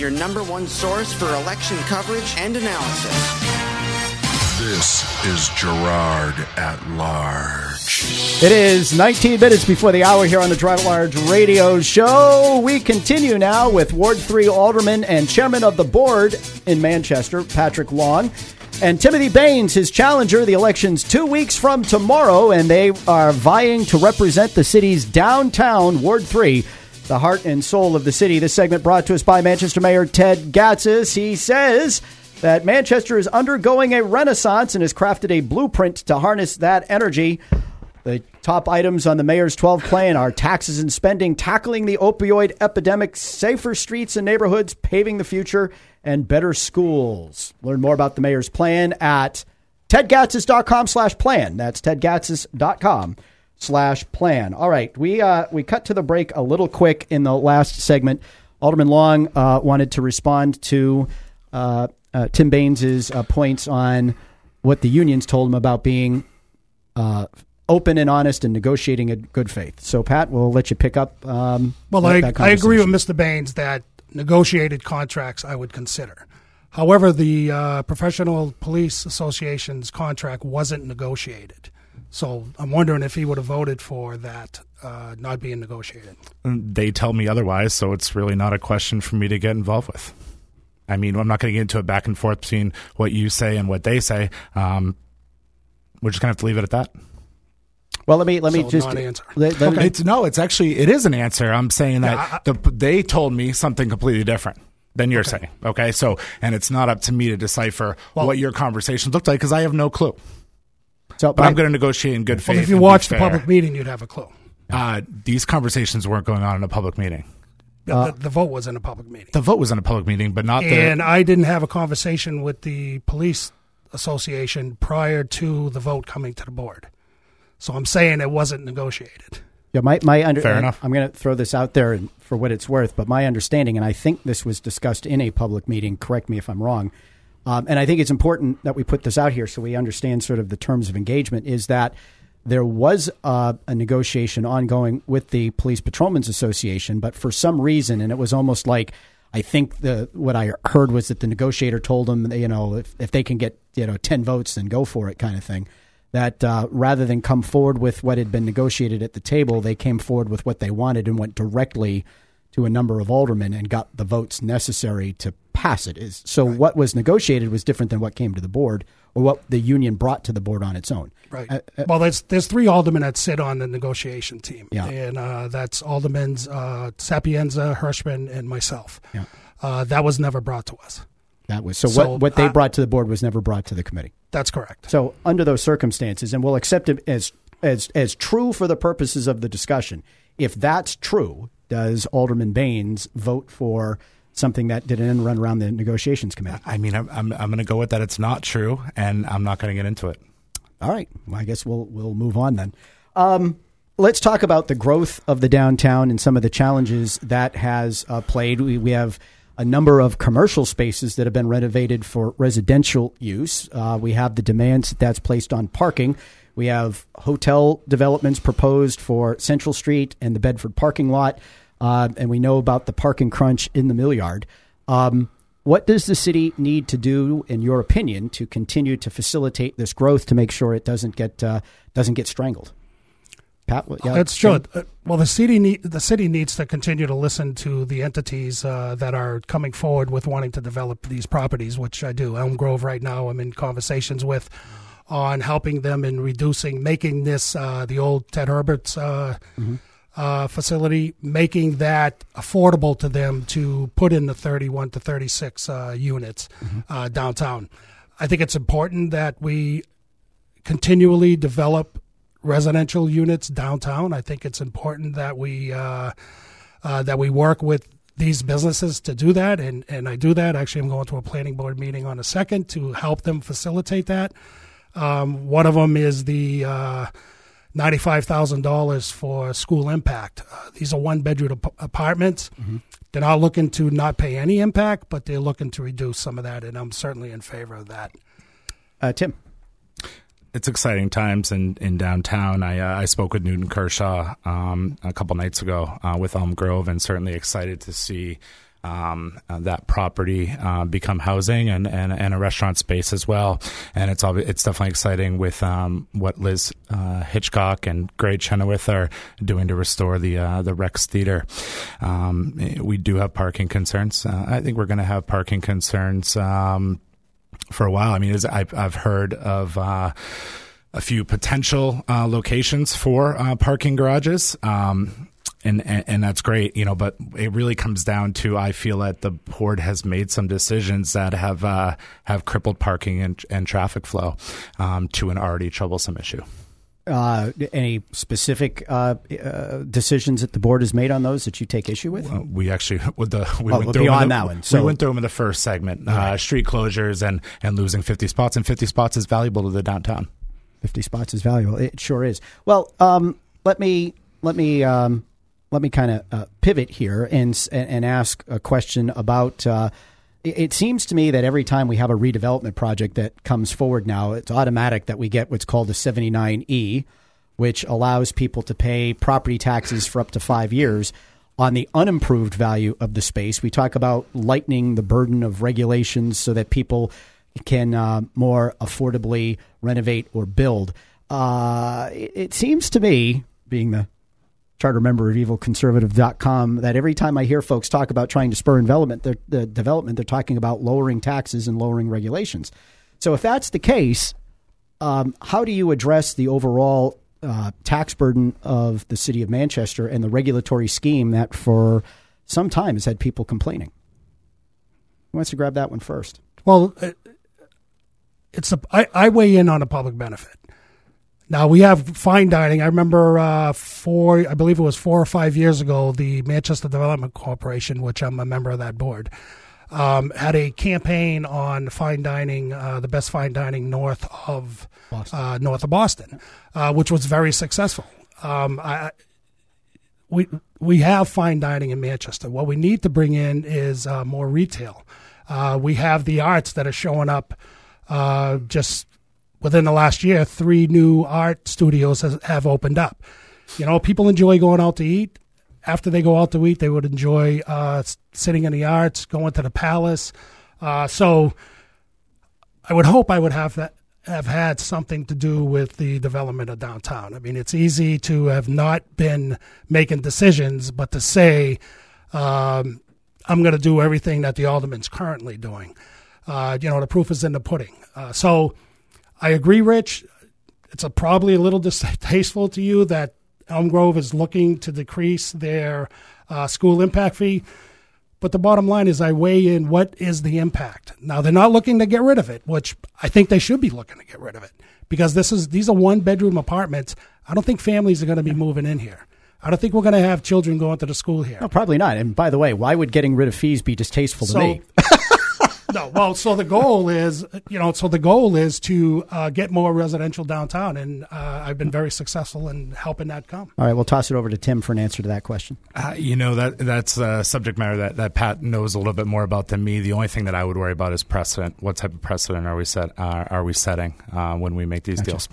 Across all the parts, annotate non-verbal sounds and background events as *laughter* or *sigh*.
your number one source for election coverage and analysis. This is Gerard at Large. It is 19 minutes before the hour here on the Gerard at Large radio show. We continue now with Ward 3 Alderman and Chairman of the Board in Manchester, Patrick Long. And Timothy Baines, his challenger. The election's two weeks from tomorrow, and they are vying to represent the city's downtown Ward 3 the heart and soul of the city. This segment brought to us by Manchester Mayor Ted Gatsas. He says that Manchester is undergoing a renaissance and has crafted a blueprint to harness that energy. The top items on the mayor's 12 plan are taxes and spending, tackling the opioid epidemic, safer streets and neighborhoods, paving the future, and better schools. Learn more about the mayor's plan at tedgatsas.com slash plan. That's tedgatsas.com slash plan. All right, we uh, we cut to the break a little quick in the last segment. Alderman Long uh, wanted to respond to uh, uh Tim Baines' uh, points on what the unions told him about being uh, open and honest and negotiating in good faith. So, Pat, we'll let you pick up. Um, well, I, I agree with Mr. Baines that negotiated contracts I would consider. However, the Professional Police Association's contract wasn't negotiated. So I'm wondering if he would have voted for that uh, not being negotiated. They tell me otherwise, so it's really not a question for me to get involved with. I mean, I'm not going to get into a back and forth between what you say and what they say. Um, we're just going to have to leave it at that. Well, let me let me so just answer. Let, let okay. it's, no, it's actually it is an answer. I'm saying that yeah, I, the, they told me something completely different than you're okay. saying. Okay, so and it's not up to me to decipher well, what your conversations looked like because I have no clue. So, but I'm going to negotiate in good faith. Well, if you watched the public meeting, you'd have a clue. Uh, these conversations weren't going on in a public meeting. Uh, the, the, vote was in a public meeting. The vote was in a public meeting, but not. And the, I didn't have a conversation with the police association prior to the vote coming to the board. So I'm saying it wasn't negotiated. Yeah, my my under, fair enough. I'm going to throw this out there for what it's worth, but my understanding, and I think this was discussed in a public meeting. Correct me if I'm wrong um, and I think it's important that we put this out here so we understand sort of the terms of engagement is that there was a negotiation ongoing with the Police Patrolmen's Association, but for some reason, and it was almost like I think the what I heard was that the negotiator told them, you know, if, if they can get you know ten votes, then go for it, kind of thing. That uh, rather than come forward with what had been negotiated at the table, they came forward with what they wanted and went directly to a number of aldermen and got the votes necessary to pass it. Is so right. what was negotiated was different than what came to the board or what the union brought to the board on its own. Right. Uh, uh, well, there's there's three aldermen that sit on the negotiation team. Yeah. And uh, that's aldermen's uh, Sapienza, Hirschmann, and myself. Yeah. Uh, that was never brought to us. That was so. so what what they brought to the board was never brought to the committee. That's correct. So under those circumstances, and we'll accept it as as as true for the purposes of the discussion. If that's true, does Alderman Baines vote for something that did an end run around the negotiations committee? I mean, I'm, I'm, I'm going to go with that. It's not true, and I'm not going to get into it. All right. Well, I guess we'll we'll move on then. Um, let's talk about the growth of the downtown and some of the challenges that has uh, played. We, we have a number of commercial spaces that have been renovated for residential use. Uh, we have the demands that that's placed on parking. We have hotel developments proposed for Central Street and the Bedford parking lot uh, and we know about the parking crunch in the mill yard. Um, what does the city need to do, in your opinion, to continue to facilitate this growth to make sure it doesn't get uh, doesn't get strangled? Pat, yeah, that's true. Uh, well, the city need, the city needs to continue to listen to the entities uh, that are coming forward with wanting to develop these properties, which I do. Elm Grove right now, I'm in conversations with on helping them in reducing, making this uh, the old Ted Herbert's. Uh, mm-hmm uh, facility, making that affordable to them to put in the 31 to 36 uh, units mm-hmm. uh, downtown. I think it's important that we continually develop residential units downtown. I think it's important that we uh, uh, that we work with these businesses to do that, and and I do that. Actually, I'm going to a planning board meeting on a second to help them facilitate that. Um, one of them is the uh, $95,000 for school impact. Uh, these are one bedroom ap- apartments. Mm-hmm. They're not looking to not pay any impact, but they're looking to reduce some of that, and I'm certainly in favor of that. Uh, Tim. It's exciting times in, in downtown. I, uh, I spoke with Newton Kershaw um, a couple nights ago uh, with Elm Grove, and certainly excited to see um, uh, that property uh, become housing and, and, and a restaurant space as well. And it's all, it's definitely exciting with um, what Liz uh, Hitchcock and Greg Chenoweth are doing to restore the uh, the Rex Theater. Um, we do have parking concerns. Uh, I think we're going to have parking concerns um, for a while. I mean, I've, I've heard of uh, a few potential uh, locations for uh, parking garages. Um, and, and, and that's great, you know. But it really comes down to I feel that the board has made some decisions that have uh, have crippled parking and, and traffic flow um, to an already troublesome issue. Uh, any specific uh, uh, decisions that the board has made on those that you take issue with? Well, we actually *laughs* with the we oh, went through beyond the, that one. So we went through them in the first segment: uh, right. street closures and and losing fifty spots, and fifty spots is valuable to the downtown. 50 spots is valuable. It sure is. Well, um, let me let me um, let me kind of uh, pivot here and and ask a question about. Uh, it seems to me that every time we have a redevelopment project that comes forward now, it's automatic that we get what's called a 79E, which allows people to pay property taxes for up to five years on the unimproved value of the space. We talk about lightening the burden of regulations so that people can uh, more affordably renovate or build. Uh, it, it, seems to me, being the charter member of evilconservative.com, that every time I hear folks talk about trying to spur development, they're, the development, they're talking about lowering taxes and lowering regulations. So if that's the case, um, how do you address the overall uh, tax burden of the city of Manchester and the regulatory scheme that for some time has had people complaining? Who wants to grab that one first? Well, it's a I, I weigh in on a public benefit. Now we have fine dining. I remember uh, four, I believe it was four or five years ago, the Manchester Development Corporation, which I'm a member of that board, um, had a campaign on fine dining, uh, the best fine dining north of uh, north of Boston, uh, which was very successful. Um, I, we we have fine dining in Manchester. What we need to bring in is uh, more retail. Uh, we have the arts that are showing up uh, just within the last year, three new art studios has, have opened up. You know, people enjoy going out to eat. After they go out to eat, they would enjoy uh, sitting in the arts, going to the palace. Uh, so, I would hope I would have that have had something to do with the development of downtown. I mean, it's easy to have not been making decisions, but to say, um, I'm going to do everything that the alderman's currently doing. Uh, you know, the proof is in the pudding. Uh, so I agree, Rich. It's a, probably a little *laughs* distasteful to you that Elm Grove is looking to decrease their uh, school impact fee. But the bottom line is, I weigh in what is the impact. Now they're not looking to get rid of it, which I think they should be looking to get rid of it because this is these are one bedroom apartments. I don't think families are going to be moving in here. I don't think we're going to have children going to the school here. No, probably not. And by the way, why would getting rid of fees be distasteful to me? *laughs* no, well, so the goal is, you know, so the goal is to uh, get more residential downtown, and uh, I've been very successful in helping that come. All right, we'll toss it over to Tim for an answer to that question. Uh, you know that that's a subject matter that, that Pat knows a little bit more about than me. The only thing that I would worry about is precedent. What type of precedent are we set? Uh, are we setting uh, when we make these gotcha. deals?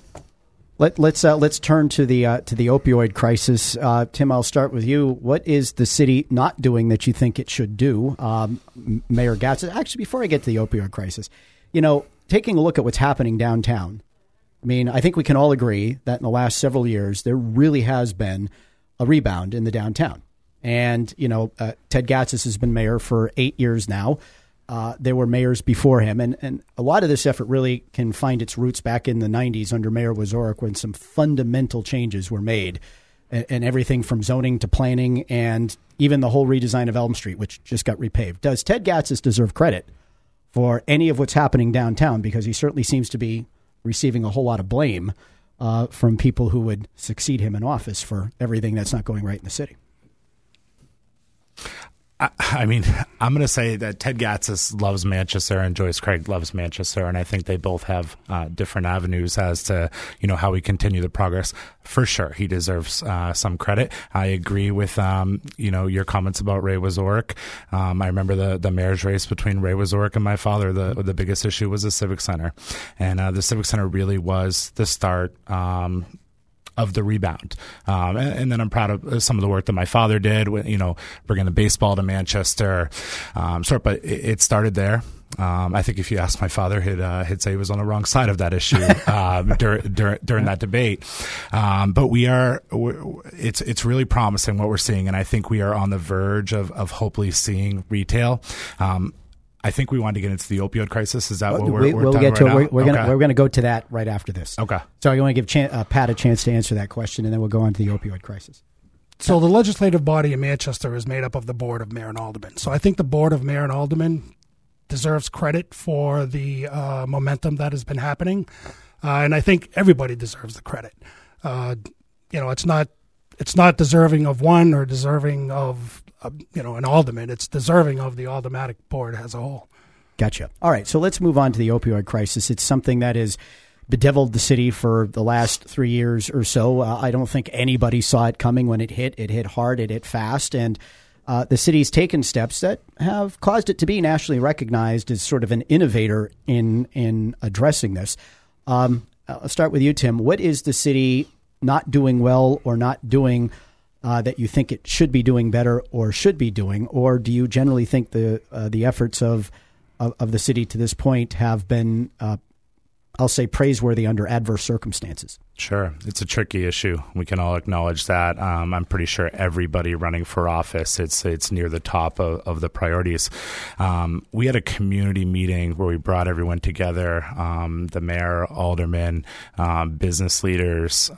Let, let's, uh, let's turn to the uh, to the opioid crisis. Uh, Tim, I'll start with you. What is the city not doing that you think it should do? Um, Mayor Gatz. Actually, before I get to the opioid crisis, you know, taking a look at what's happening downtown. I mean, I think we can all agree that in the last several years there really has been a rebound in the downtown. And you know, uh, Ted Gatsas has been mayor for eight years now. Uh, there were mayors before him, and, and a lot of this effort really can find its roots back in the 90s under Mayor Wieczorek when some fundamental changes were made, and, and, everything from zoning to planning, and even the whole redesign of Elm Street, which just got repaved. Does Ted Gatsas deserve credit for any of what's happening downtown? Because he certainly seems to be receiving a whole lot of blame uh, from people who would succeed him in office for everything that's not going right in the city. I, I mean, I'm going to say that Ted Gatsas loves Manchester and Joyce Craig loves Manchester, and I think they both have uh, different avenues as to you know how we continue the progress. For sure, he deserves uh, some credit. I agree with um, you know your comments about Ray Wieczorek. Um, I remember the the mayor's race between Ray Wieczorek and my father. The the biggest issue was the Civic Center, and uh, the Civic Center really was the start. Um, of the rebound. Um, and, and, then I'm proud of some of the work that my father did, with, you know, bringing the baseball to Manchester. Um, sort, but it, it started there. Um, I think if you ask my father, he'd, uh, he'd say he was on the wrong side of that issue uh, *laughs* dur- dur- during that debate. Um, but we are, it's it's really promising what we're seeing, and I think we are on the verge of of hopefully seeing retail. I think we want to get into the opioid crisis. Is that what we're, we, we're we'll get to? Right we're, we're okay. gonna we're gonna go to that right after this. Okay. So I want to give Chan- uh, Pat a chance to answer that question, and then we'll go on to the opioid crisis. So the legislative body in Manchester is made up of the board of mayor and aldermen. So I think the board of mayor and aldermen deserves credit for the uh, momentum that has been happening, uh, and I think everybody deserves the credit. Uh, you know, it's not it's not deserving of one or deserving of uh, you know an alderman. It's deserving of the aldermanic board as a whole. Gotcha. All right, so let's move on to the opioid crisis. It's something that is bedeviled the city for the last three years or so. Uh, I don't think anybody saw it coming when it hit. It hit hard. It hit fast, and uh, the city's taken steps that have caused it to be nationally recognized as sort of an innovator in in addressing this. Um, I'll start with you, Tim. What is the city not doing well or not doing uh, that you think it should be doing better or should be doing, or do you generally think the uh, the efforts of, of, of the city to this point have been uh, I'll say praiseworthy under adverse circumstances. Sure, it's a tricky issue. We can all acknowledge that. Um, I'm pretty sure everybody running for office, it's it's near the top of, of the priorities. Um, we had a community meeting where we brought everyone together: um, the mayor, aldermen, um, business leaders.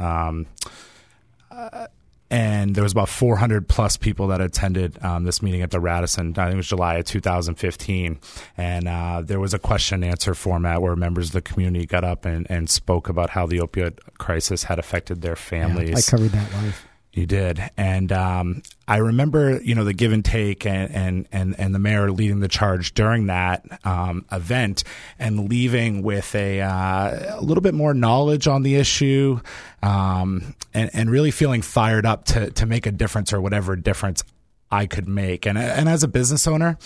And there was about 400 plus people that attended um, this meeting at the Radisson. I think it was July of 2015, and uh, there was a question and answer format where members of the community got up and, and spoke about how the opioid crisis had affected their families. Yeah, I covered that live. You did, and um, I remember, you know, the give and take, and and and, and the mayor leading the charge during that um, event, and leaving with a, uh, a little bit more knowledge on the issue, um, and and really feeling fired up to to make a difference or whatever difference I could make. And and as a business owner,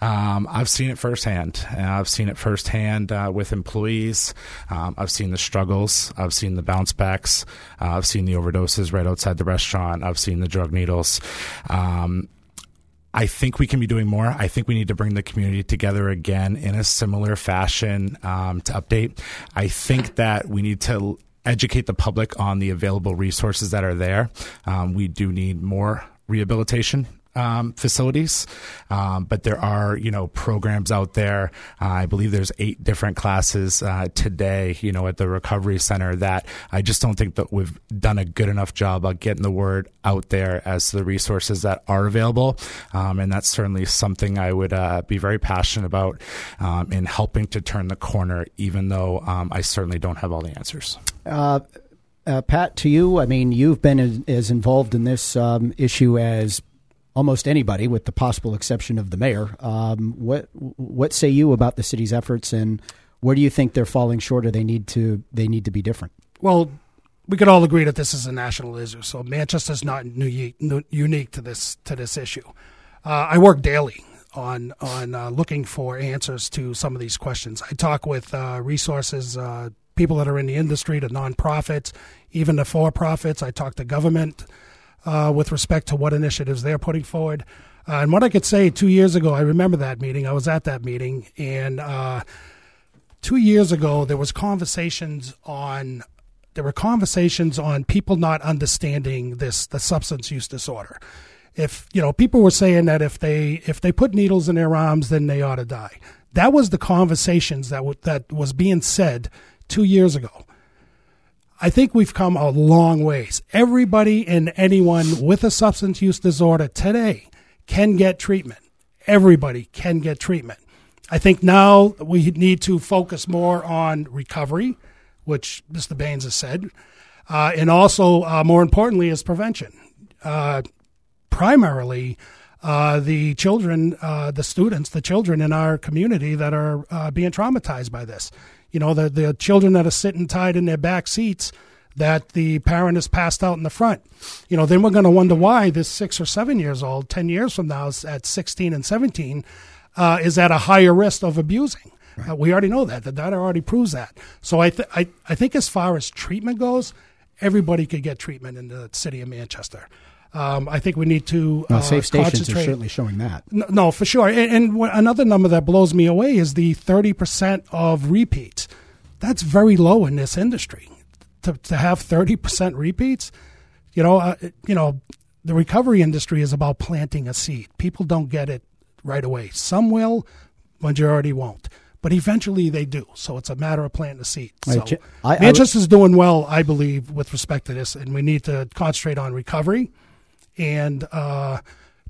um, I've seen it firsthand. I've seen it firsthand uh, with employees. Um, I've seen the struggles. I've seen the bounce backs. Uh, I've seen the overdoses right outside the restaurant. I've seen the drug needles. Um, I think we can be doing more. I think we need to bring the community together again in a similar fashion um, to update. I think that we need to educate the public on the available resources that are there. Um, we do need more rehabilitation um, facilities, um, but there are you know programs out there. Uh, I believe there's eight different classes uh, today. You know at the recovery center that I just don't think that we've done a good enough job of getting the word out there as to the resources that are available, um, and that's certainly something I would uh, be very passionate about um, in helping to turn the corner. Even though um, I certainly don't have all the answers. Uh, uh, Pat, to you, I mean, you've been as, as involved in this um, issue as almost anybody, with the possible exception of the mayor. Um, what what say you about the city's efforts, and where do you think they're falling short, or they need to they need to be different? Well, we could all agree that this is a national issue, so Manchester's not unique, unique to this to this issue. Uh, I work daily on on uh, looking for answers to some of these questions. I talk with uh, resources, uh, people that are in the industry, to nonprofits, even the for profits. I talk to government uh, with respect to what initiatives they're putting forward. Uh, and what I could say two years ago, I remember that meeting. I was at that meeting, and uh, two years ago there was conversations on there were conversations on people not understanding this the substance use disorder. If you know, people were saying that if they if they put needles in their arms, then they ought to die. That was the conversations that w- that was being said two years ago. I think we've come a long ways. Everybody and anyone with a substance use disorder today can get treatment. Everybody can get treatment. I think now we need to focus more on recovery, which Mr. Baines has said, uh, and also, uh, more importantly, is prevention. Uh, primarily, uh, the children, uh, the students, the children in our community that are uh, being traumatized by this you know, the, the children that are sitting tied in their back seats that the parent is passed out in the front. You know, then we're going to wonder why this six or seven years old, 10 years from now, at 16 and 17, uh, is at a higher risk of abusing. Right. Uh, we already know that. The data already proves that. So I, th- I, I think as far as treatment goes, everybody could get treatment in the city of Manchester. Um, I think we need to well, uh, safe stations are certainly showing that. No, no for sure. And, and, another number that blows me away is the thirty percent of repeats. That's very low in this industry. To to have thirty percent repeats, you know, uh, you know, the recovery industry is about planting a seed. People don't get it right away. Some will, majority won't but eventually they do. So it's a matter of planting the seed. So I, Manchester's I, doing well, I believe, with respect to this, and we need to concentrate on recovery and uh,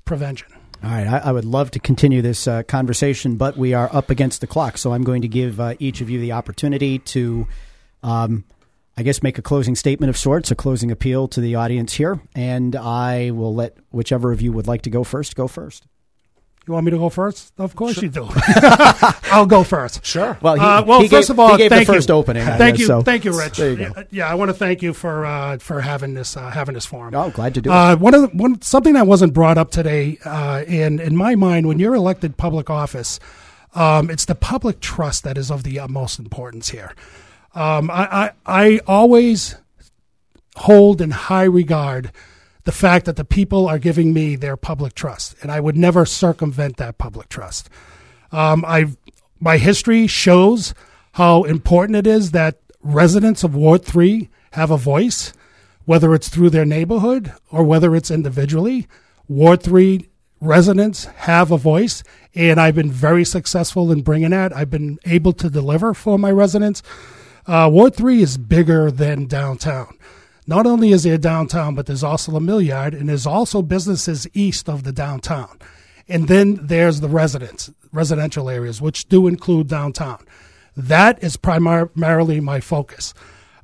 prevention. All right, I, I, would love to continue this uh, conversation, but we are up against the clock, so I'm going to give uh, each of you the opportunity to, um, I guess, make a closing statement of sorts, a closing appeal to the audience here, and I will let whichever of you would like to go first go first. You want me to go first? Of course sure. you do. *laughs* *laughs* I'll go first. Sure. Well, he, uh, well, he first gave, of all, he thank the first you. opening. Thank you, so. thank you, Rich. You yeah, yeah, I want to thank you for uh, for having this uh, having this forum. Oh, glad to do uh, it. One of the, one something that wasn't brought up today, uh, in in my mind, when you're elected public office, um, it's the public trust that is of the utmost importance here. Um, I, I I always hold in high regard the fact that the people are giving me their public trust, and I would never circumvent that public trust. Um, I my history shows how important it is that residents of Ward Three have a voice, whether it's through their neighborhood or whether it's individually. Ward Three residents have a voice, and I've been very successful in bringing that. I've been able to deliver for my residents. Uh, Ward Three is bigger than downtown. Not only is there downtown, but there's also a mill yard, and there's also businesses east of the downtown. And then there's the residents, residential areas, which do include downtown. That is primarily my focus.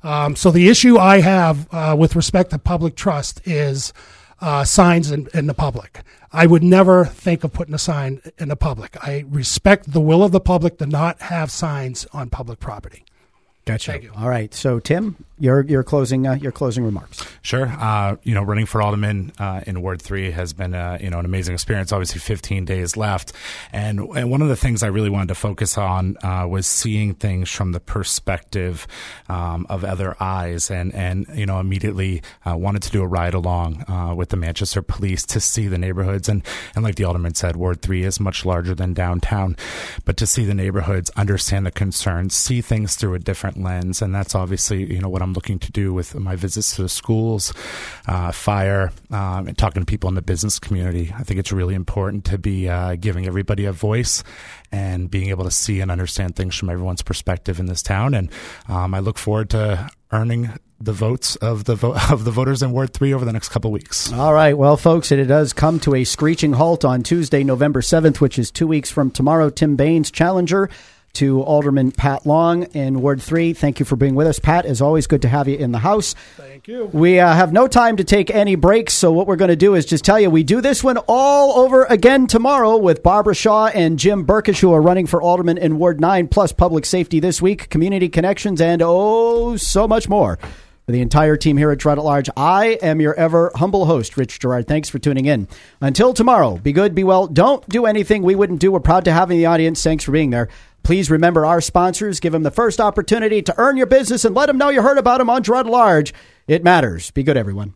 Um, so the issue I have uh, with respect to public trust is uh, signs in, in, the public. I would never think of putting a sign in the public. I respect the will of the public to not have signs on public property. Gotcha. Thank you. All right. So, Tim, your your closing uh, your closing remarks. Sure. Uh, you know, running for alderman uh, in Ward Three has been uh, you know an amazing experience. Obviously, 15 days left, and and one of the things I really wanted to focus on uh, was seeing things from the perspective um, of other eyes, and and you know immediately uh, wanted to do a ride along with the Manchester Police to see the neighborhoods, and and like the alderman said, Ward Three is much larger than downtown, but to see the neighborhoods, understand the concerns, see things through a different different lens, and that's obviously you know what I'm looking to do with my visits to the schools, uh, fire, um, and talking to people in the business community. I think it's really important to be uh, giving everybody a voice and being able to see and understand things from everyone's perspective in this town. And um, I look forward to earning the votes of the vo- *laughs* of the voters in Ward Three over the next couple weeks. All right, well, folks, it does come to a screeching halt on Tuesday, November seventh, which is two weeks from tomorrow. Tim Baines, challenger to Alderman Pat Long in Ward 3. Thank you for being with us, Pat. As always, good to have you in the House. Thank you. We uh, have no time to take any breaks, so what we're going to do is just tell you we do this one all over again tomorrow with Barbara Shaw and Jim Burkish, who are running for Alderman in Ward 9, plus public safety this week, community connections, and oh, so much more. For the entire team here at at Large, I am your ever humble host, Rich Gerard. Thanks for tuning in. Until tomorrow, be good, be well. Don't do anything we wouldn't do. We're proud to have you in the audience. Thanks for being there. Please remember our sponsors. Give them the first opportunity to earn your business and let them know you heard about them on Dread Large. It matters. Be good, everyone.